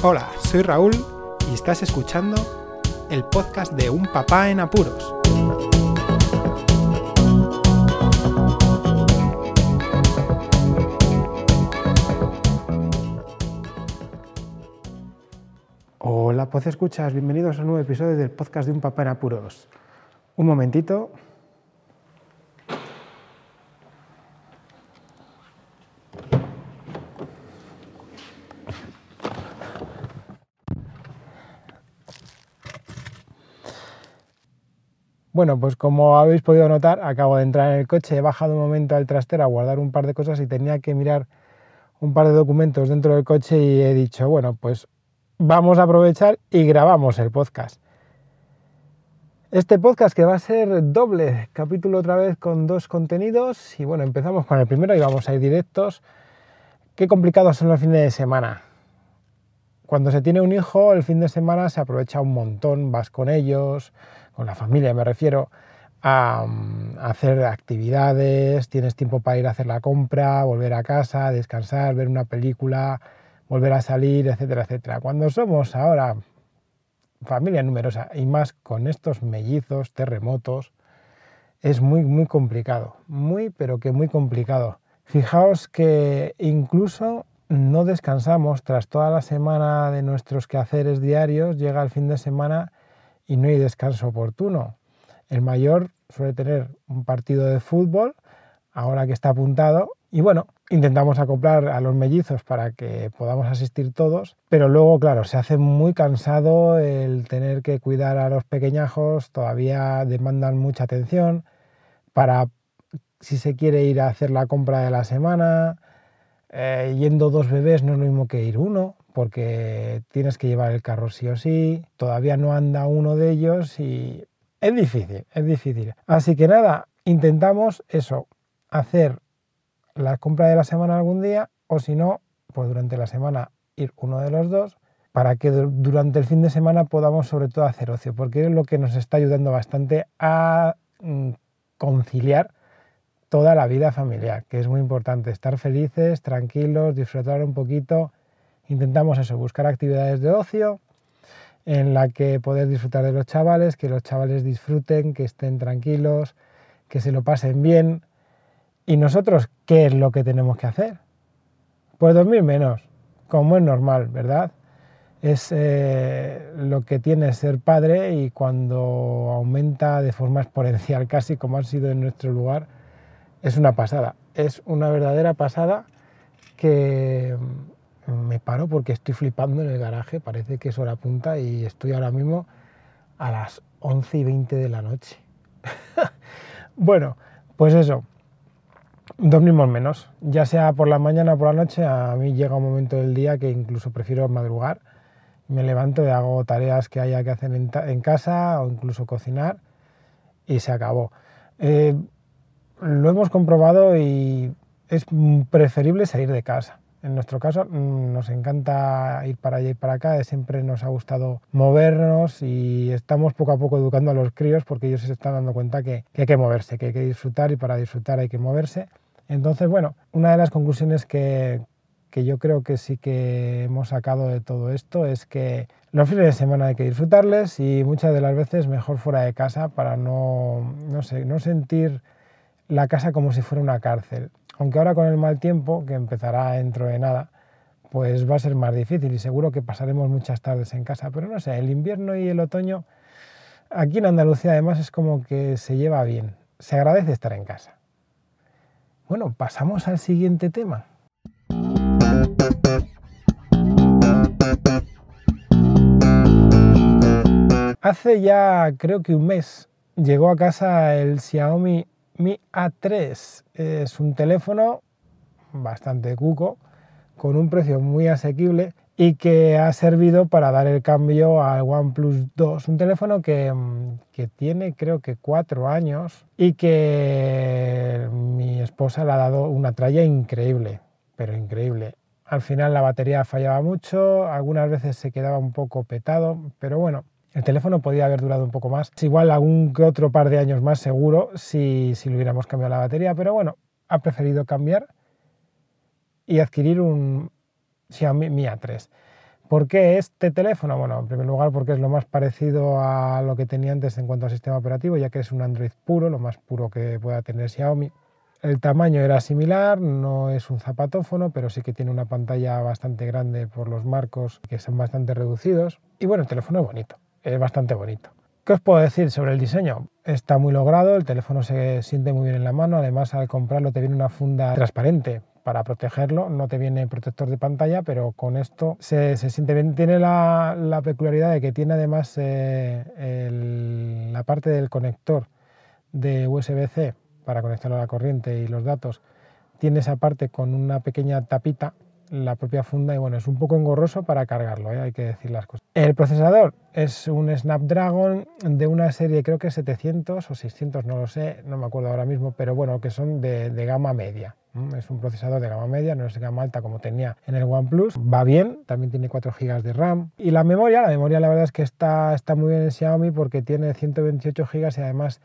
Hola, soy Raúl y estás escuchando el podcast de Un Papá en Apuros. Hola, pues escuchas, bienvenidos a un nuevo episodio del podcast de Un Papá en Apuros. Un momentito. Bueno, pues como habéis podido notar, acabo de entrar en el coche, he bajado un momento al trastero a guardar un par de cosas y tenía que mirar un par de documentos dentro del coche y he dicho, bueno, pues vamos a aprovechar y grabamos el podcast. Este podcast que va a ser doble, capítulo otra vez con dos contenidos y bueno, empezamos con el primero y vamos a ir directos. Qué complicados son los fines de semana. Cuando se tiene un hijo, el fin de semana se aprovecha un montón, vas con ellos, con la familia me refiero, a, hacer actividades, tienes tiempo para ir a hacer la compra, volver a casa, descansar, ver una película, volver a salir, etcétera, etcétera. Cuando somos ahora familia numerosa y más con estos mellizos, terremotos, es muy, muy complicado, muy, pero que muy complicado. Fijaos que incluso no descansamos tras toda la semana de nuestros quehaceres diarios, llega el fin de semana y no hay descanso oportuno. El mayor suele tener un partido de fútbol, ahora que está apuntado, y bueno, intentamos acoplar a los mellizos para que podamos asistir todos, pero luego, claro, se hace muy cansado el tener que cuidar a los pequeñajos, todavía demandan mucha atención para si se quiere ir a hacer la compra de la semana, eh, yendo dos bebés no es lo mismo que ir uno, porque tienes que llevar el carro sí o sí, todavía no anda uno de ellos y es difícil, es difícil. Así que nada, intentamos eso, hacer la compra de la semana algún día o si no, pues durante la semana ir uno de los dos para que durante el fin de semana podamos sobre todo hacer ocio, porque es lo que nos está ayudando bastante a mm, conciliar toda la vida familiar, que es muy importante, estar felices, tranquilos, disfrutar un poquito Intentamos eso, buscar actividades de ocio en la que poder disfrutar de los chavales, que los chavales disfruten, que estén tranquilos, que se lo pasen bien. ¿Y nosotros qué es lo que tenemos que hacer? Pues dormir menos, como es normal, ¿verdad? Es eh, lo que tiene ser padre y cuando aumenta de forma exponencial, casi como ha sido en nuestro lugar, es una pasada. Es una verdadera pasada que me paro porque estoy flipando en el garaje, parece que es hora punta y estoy ahora mismo a las 11 y 20 de la noche. bueno, pues eso, dormimos menos, ya sea por la mañana o por la noche, a mí llega un momento del día que incluso prefiero madrugar, me levanto y hago tareas que haya que hacer en, casa o incluso cocinar y se acabó. Eh, lo hemos comprobado y es preferible salir de casa en nuestro caso mm, nos encanta ir para allá y para acá, siempre nos ha gustado movernos y estamos poco a poco educando a los críos porque ellos se están dando cuenta que, hay que moverse, que hay que disfrutar y para disfrutar hay que moverse. Entonces, bueno, una de las conclusiones que, que yo creo que sí que hemos sacado de todo esto es que los fines de semana hay que disfrutarles y muchas de las veces mejor fuera de casa para no, no, sé, no sentir la casa como si fuera una cárcel aunque ahora con el mal tiempo, que empezará dentro de nada, pues va a ser más difícil y seguro que pasaremos muchas tardes en casa. Pero no sé, el invierno y el otoño, aquí en Andalucía además es como que se lleva bien, se agradece estar en casa. Bueno, pasamos al siguiente tema. Hace ya creo que un mes llegó a casa el Xiaomi mi A3 es un teléfono bastante cuco, con un precio muy asequible y que ha servido para dar el cambio al OnePlus 2, un teléfono que, que, tiene creo que cuatro años y que mi esposa le ha dado una tralla increíble, pero increíble. Al final la batería fallaba mucho, algunas veces se quedaba un poco petado, pero bueno, el teléfono podía haber durado un poco más, igual algún que otro par de años más seguro si, si le hubiéramos cambiado la batería, pero bueno, ha preferido cambiar y adquirir un Xiaomi Mi A3. ¿Por qué este teléfono? Bueno, en primer lugar porque es lo más parecido a lo que tenía antes en cuanto a sistema operativo, ya que es un Android puro, lo más puro que pueda tener Xiaomi. El tamaño era similar, no es un zapatófono, pero sí que tiene una pantalla bastante grande por los marcos que son bastante reducidos. Y bueno, el teléfono es bonito, es bastante bonito. ¿Qué os puedo decir sobre el diseño? Está muy logrado, el teléfono se siente muy bien en la mano, además al comprarlo te viene una funda transparente para protegerlo, no te viene protector de pantalla, pero con esto se, siente bien. Tiene la, peculiaridad de que tiene además eh, la parte del conector de USB-C para conectarlo a la corriente y los datos. Tiene esa parte con una pequeña tapita la propia funda y bueno, es un poco engorroso para cargarlo, ¿eh? hay que decir las cosas. El procesador es un Snapdragon de una serie, creo que 700 o 600, no lo sé, no me acuerdo ahora mismo, pero bueno, que son de, gama media. Es un procesador de gama media, no es de gama alta como tenía en el OnePlus. Va bien, también tiene 4 GB de RAM. Y la memoria, la memoria la verdad es que está, está muy bien en Xiaomi porque tiene 128 GB y además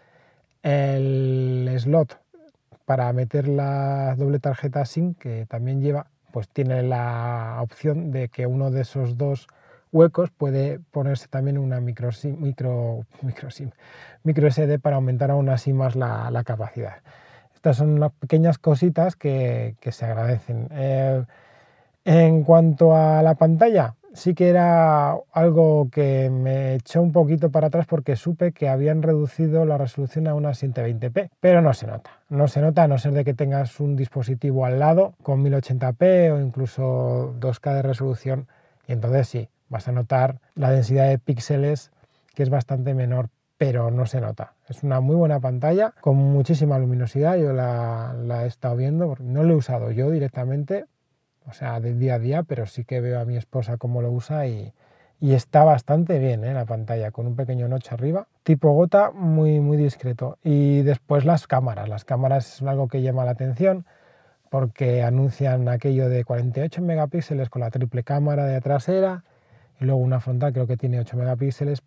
el slot para meter la doble tarjeta SIM que también lleva pues tiene la opción de que uno de esos dos huecos puede ponerse también una micro, micro, SD para aumentar aún así más la, capacidad. Estas son unas pequeñas cositas que, se agradecen. Eh, en cuanto a la pantalla, sí que era algo que me echó un poquito para atrás porque supe que habían reducido la resolución a una 720p, pero no se nota. No se nota a no ser de que tengas un dispositivo al lado con 1080p o incluso 2K de resolución y entonces sí, vas a notar la densidad de píxeles que es bastante menor, pero no se nota. Es una muy buena pantalla con muchísima luminosidad, yo la, la he estado viendo, no lo he usado yo directamente, o sea, de día a día, pero sí que veo a mi esposa cómo lo usa y, está bastante bien ¿eh? la pantalla, con un pequeño notch arriba, tipo gota, muy, muy discreto. Y después las cámaras, las cámaras son algo que llama la atención porque anuncian aquello de 48 megapíxeles con la triple cámara de trasera y luego una frontal creo que tiene 8 megapíxeles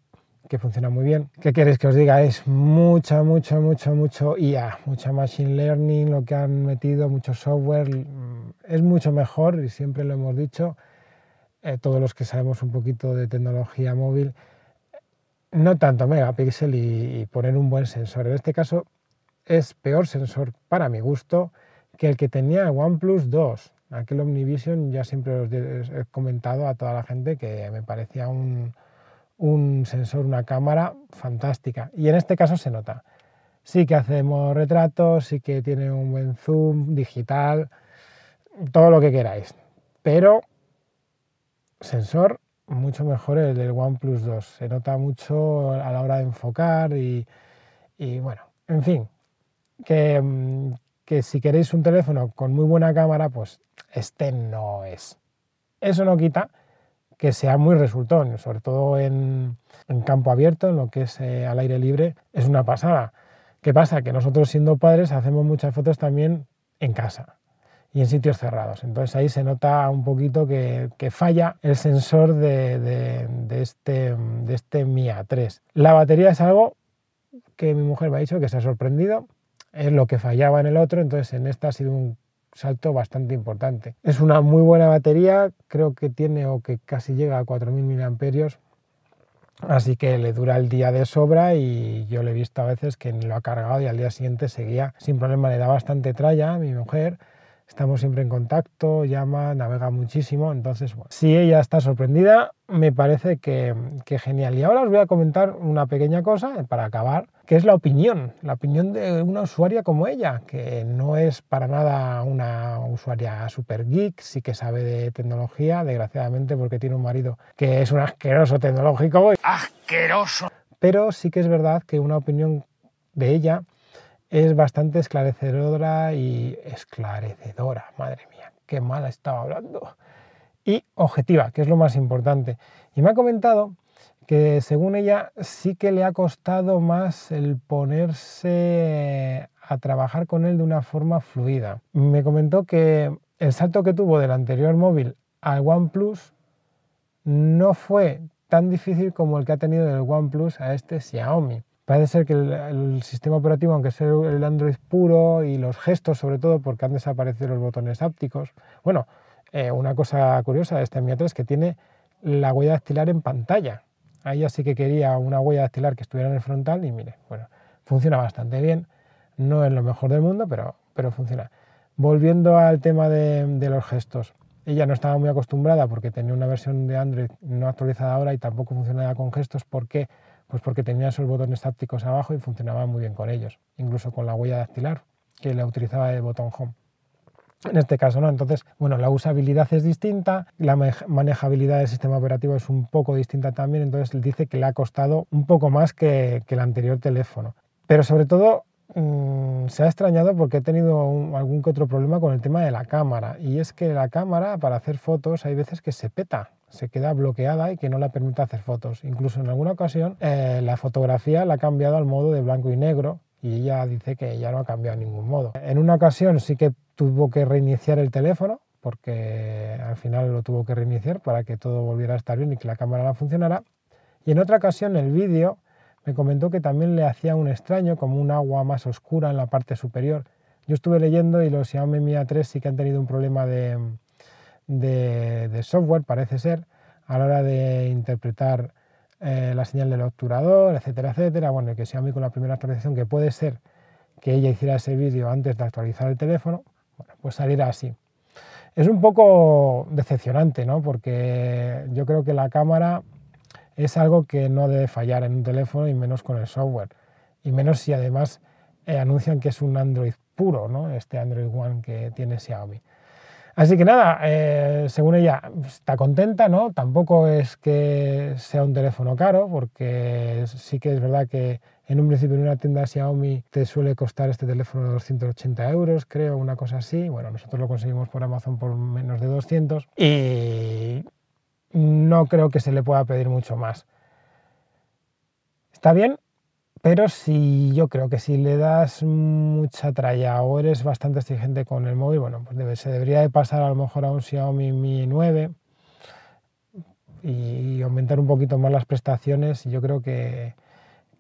que funciona muy bien. ¿Qué queréis que os diga? Es mucha, mucho, mucho, mucho IA, mucha machine learning, lo que han metido, mucho software. Es mucho mejor y siempre lo hemos dicho, eh, todos los que sabemos un poquito de tecnología móvil, no tanto megapíxel y, poner un buen sensor. En este caso es peor sensor para mi gusto que el que tenía el OnePlus 2. Aquel Omnivision ya siempre os he comentado a toda la gente que me parecía un, un sensor, una cámara fantástica. Y en este caso se nota. Sí que hacemos retratos, sí que tiene un buen zoom digital, todo lo que queráis. Pero sensor mucho mejor el del OnePlus 2. Se nota mucho a la hora de enfocar y, bueno, en fin, que, que si queréis un teléfono con muy buena cámara, pues este no es. Eso no quita que sea muy resultón, sobre todo en, campo abierto, en lo que es eh, al aire libre, es una pasada. ¿Qué pasa? Que nosotros siendo padres hacemos muchas fotos también en casa y en sitios cerrados. Entonces ahí se nota un poquito que, falla el sensor de, este, de este Mia 3. La batería es algo que mi mujer me ha dicho que se ha sorprendido, es lo que fallaba en el otro, entonces en esta ha sido un salto bastante importante. Es una muy buena batería, creo que tiene o que casi llega a 4.000 mAh, así que le dura el día de sobra y yo le he visto a veces que lo ha cargado y al día siguiente seguía sin problema, le da bastante tralla a mi mujer estamos siempre en contacto, llama, navega muchísimo, entonces bueno, si ella está sorprendida, me parece que, genial. Y ahora os voy a comentar una pequeña cosa para acabar, que es la opinión, la opinión de una usuaria como ella, que no es para nada una usuaria super geek, sí que sabe de tecnología, desgraciadamente porque tiene un marido que es un asqueroso tecnológico. ¡Asqueroso! Pero sí que es verdad que una opinión de ella es bastante esclarecedora y esclarecedora, madre mía, qué mal estaba hablando. Y objetiva, que es lo más importante. Y me ha comentado que según ella sí que le ha costado más el ponerse a trabajar con él de una forma fluida. Me comentó que el salto que tuvo del anterior móvil al OnePlus no fue tan difícil como el que ha tenido del OnePlus a este Xiaomi. Parece ser que el, sistema operativo, aunque sea el Android puro y los gestos sobre todo, porque han desaparecido los botones ápticos. Bueno, eh, una cosa curiosa de este Mi 3 es que tiene la huella dactilar en pantalla. Ahí ya sí que quería una huella dactilar que estuviera en el frontal y mire, bueno, funciona bastante bien. No es lo mejor del mundo, pero, pero funciona. Volviendo al tema de, de los gestos. Ella no estaba muy acostumbrada porque tenía una versión de Android no actualizada ahora y tampoco funcionaba con gestos. ¿Por qué? Pues porque tenía esos botones tácticos abajo y funcionaba muy bien con ellos, incluso con la huella dactilar que la utilizaba el botón Home. En este caso, ¿no? Entonces, bueno, la usabilidad es distinta, la manejabilidad del sistema operativo es un poco distinta también, entonces dice que le ha costado un poco más que, el anterior teléfono. Pero sobre todo mm, se ha extrañado porque he tenido algún que otro problema con el tema de la cámara. Y es que la cámara para hacer fotos hay veces que se peta, se queda bloqueada y que no la permite hacer fotos. Incluso en alguna ocasión eh, la fotografía la ha cambiado al modo de blanco y negro y ella dice que ya no ha cambiado ningún modo. En una ocasión sí que tuvo que reiniciar el teléfono porque al final lo tuvo que reiniciar para que todo volviera a estar bien y que la cámara la funcionara. Y en otra ocasión el vídeo me comentó que también le hacía un extraño, como un agua más oscura en la parte superior. Yo estuve leyendo y los Xiaomi Mi A3 sí que han tenido un problema de, de, software, parece ser, a la hora de interpretar eh, la señal del obturador, etcétera, etcétera. Bueno, que Xiaomi con la primera actualización, que puede ser que ella hiciera ese vídeo antes de actualizar el teléfono, bueno, pues saliera así. Es un poco decepcionante, ¿no? Porque yo creo que la cámara es algo que no debe fallar en un teléfono y menos con el software. Y menos si además eh, anuncian que es un Android puro, ¿no? Este Android One que tiene Xiaomi. Así que nada, eh, según ella está contenta, ¿no? Tampoco es que sea un teléfono caro, porque sí que es verdad que en un principio en una tienda Xiaomi te suele costar este teléfono 280 euros, creo, una cosa así. Bueno, nosotros lo conseguimos por Amazon por menos de 200 y no creo que se le pueda pedir mucho más. Está bien, pero si yo creo que si le das mucha tralla o eres bastante exigente con el móvil, bueno, pues se debería de pasar a lo mejor a un Xiaomi Mi 9 y aumentar un poquito más las prestaciones. Y yo creo que,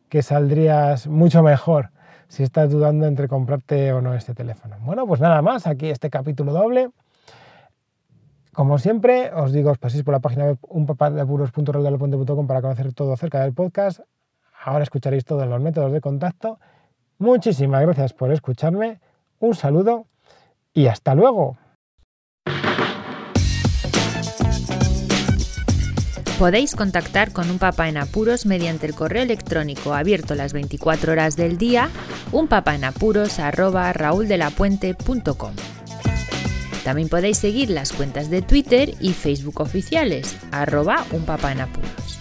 que saldrías mucho mejor si estás dudando entre comprarte o no este teléfono. Bueno, pues nada más, aquí este capítulo doble. Como siempre, os digo, os paséis por la página web unpapadeapuros.realdelopuente.com para conocer todo acerca del podcast. Ahora escucharéis todos los métodos de contacto. Muchísimas gracias por escucharme. Un saludo y hasta luego. Podéis contactar con un papá en apuros mediante el correo electrónico abierto las 24 horas del día, unpapaenapuros@raúldelapuente.com. También podéis seguir las cuentas de Twitter y Facebook oficiales, arroba unpapaenapuros.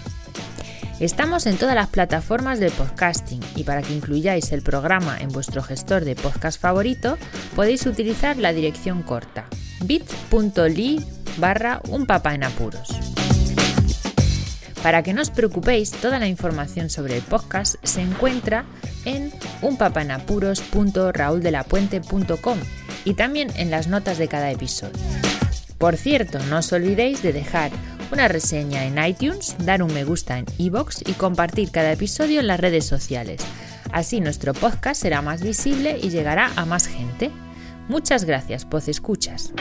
Estamos en todas las plataformas de podcasting y para que incluyáis el programa en vuestro gestor de podcast favorito podéis utilizar la dirección corta bit.ly barra un en apuros. Para que no os preocupéis, toda la información sobre el podcast se encuentra en unpapanapuros.rauldelapuente.com y también en las notas de cada episodio. Por cierto, no os olvidéis de dejar una reseña en iTunes, dar un me gusta en iBox y compartir cada episodio en las redes sociales. Así nuestro podcast será más visible y llegará a más gente. Muchas gracias, Poz Escuchas.